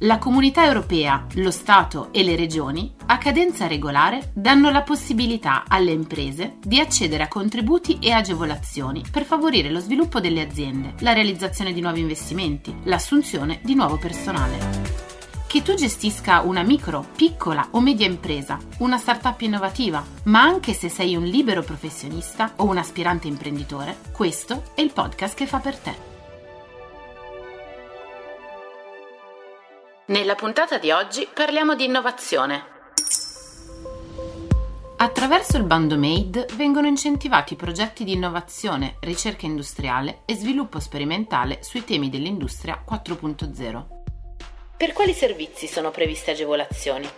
La comunità europea, lo Stato e le regioni, a cadenza regolare, danno la possibilità alle imprese di accedere a contributi e agevolazioni per favorire lo sviluppo delle aziende, la realizzazione di nuovi investimenti, l'assunzione di nuovo personale. Che tu gestisca una micro, piccola o media impresa, una startup innovativa, ma anche se sei un libero professionista o un aspirante imprenditore, questo è il podcast che fa per te. Nella puntata di oggi parliamo di innovazione. Attraverso il bando MADE vengono incentivati progetti di innovazione, ricerca industriale e sviluppo sperimentale sui temi dell'industria 4.0. Per quali servizi sono previste agevolazioni?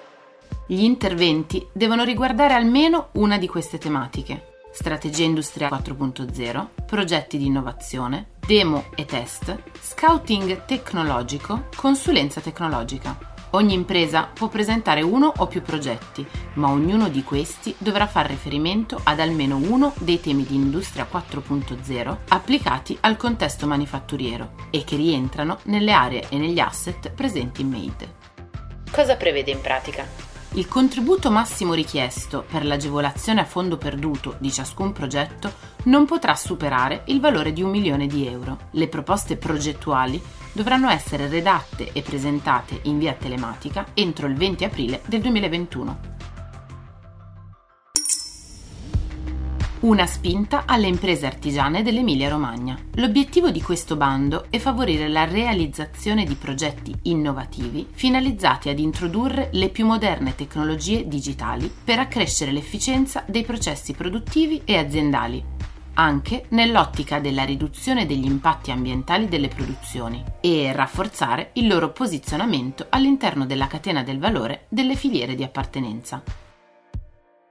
Gli interventi devono riguardare almeno una di queste tematiche strategia industriale 4.0, progetti di innovazione, demo e test, scouting tecnologico, consulenza tecnologica. Ogni impresa può presentare uno o più progetti, ma ognuno di questi dovrà fare riferimento ad almeno uno dei temi di Industria 4.0 applicati al contesto manifatturiero e che rientrano nelle aree e negli asset presenti in MADE. Cosa prevede in pratica? Il contributo massimo richiesto per l'agevolazione a fondo perduto di ciascun progetto non potrà superare il valore di un milione di euro. Le proposte progettuali dovranno essere redatte e presentate in via telematica entro il 20 aprile del 2021. Una spinta alle imprese artigiane dell'Emilia-Romagna. L'obiettivo di questo bando è favorire la realizzazione di progetti innovativi finalizzati ad introdurre le più moderne tecnologie digitali per accrescere l'efficienza dei processi produttivi e aziendali, anche nell'ottica della riduzione degli impatti ambientali delle produzioni e rafforzare il loro posizionamento all'interno della catena del valore delle filiere di appartenenza.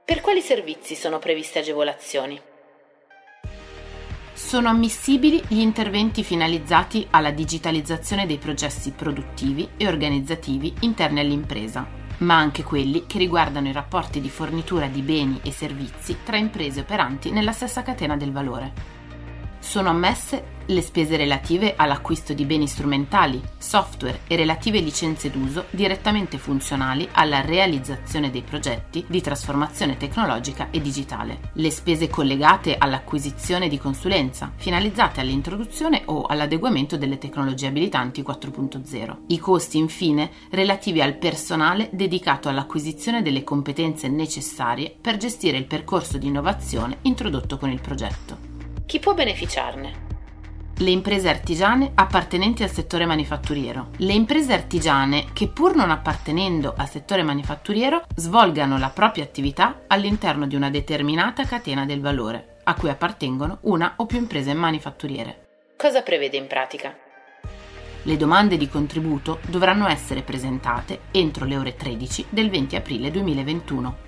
Per quali servizi sono previste agevolazioni? Sono ammissibili gli interventi finalizzati alla digitalizzazione dei processi produttivi e organizzativi interni all'impresa, ma anche quelli che riguardano i rapporti di fornitura di beni e servizi tra imprese operanti nella stessa catena del valore. Sono ammesse le spese relative all'acquisto di beni strumentali, software e relative licenze d'uso direttamente funzionali alla realizzazione dei progetti di trasformazione tecnologica e digitale, le spese collegate all'acquisizione di consulenza, finalizzate all'introduzione o all'adeguamento delle tecnologie abilitanti 4.0, i costi infine relativi al personale dedicato all'acquisizione delle competenze necessarie per gestire il percorso di innovazione introdotto con il progetto. Chi può beneficiarne? le imprese artigiane appartenenti al settore manifatturiero. Le imprese artigiane che pur non appartenendo al settore manifatturiero svolgano la propria attività all'interno di una determinata catena del valore, a cui appartengono una o più imprese manifatturiere. Cosa prevede in pratica? Le domande di contributo dovranno essere presentate entro le ore 13 del 20 aprile 2021.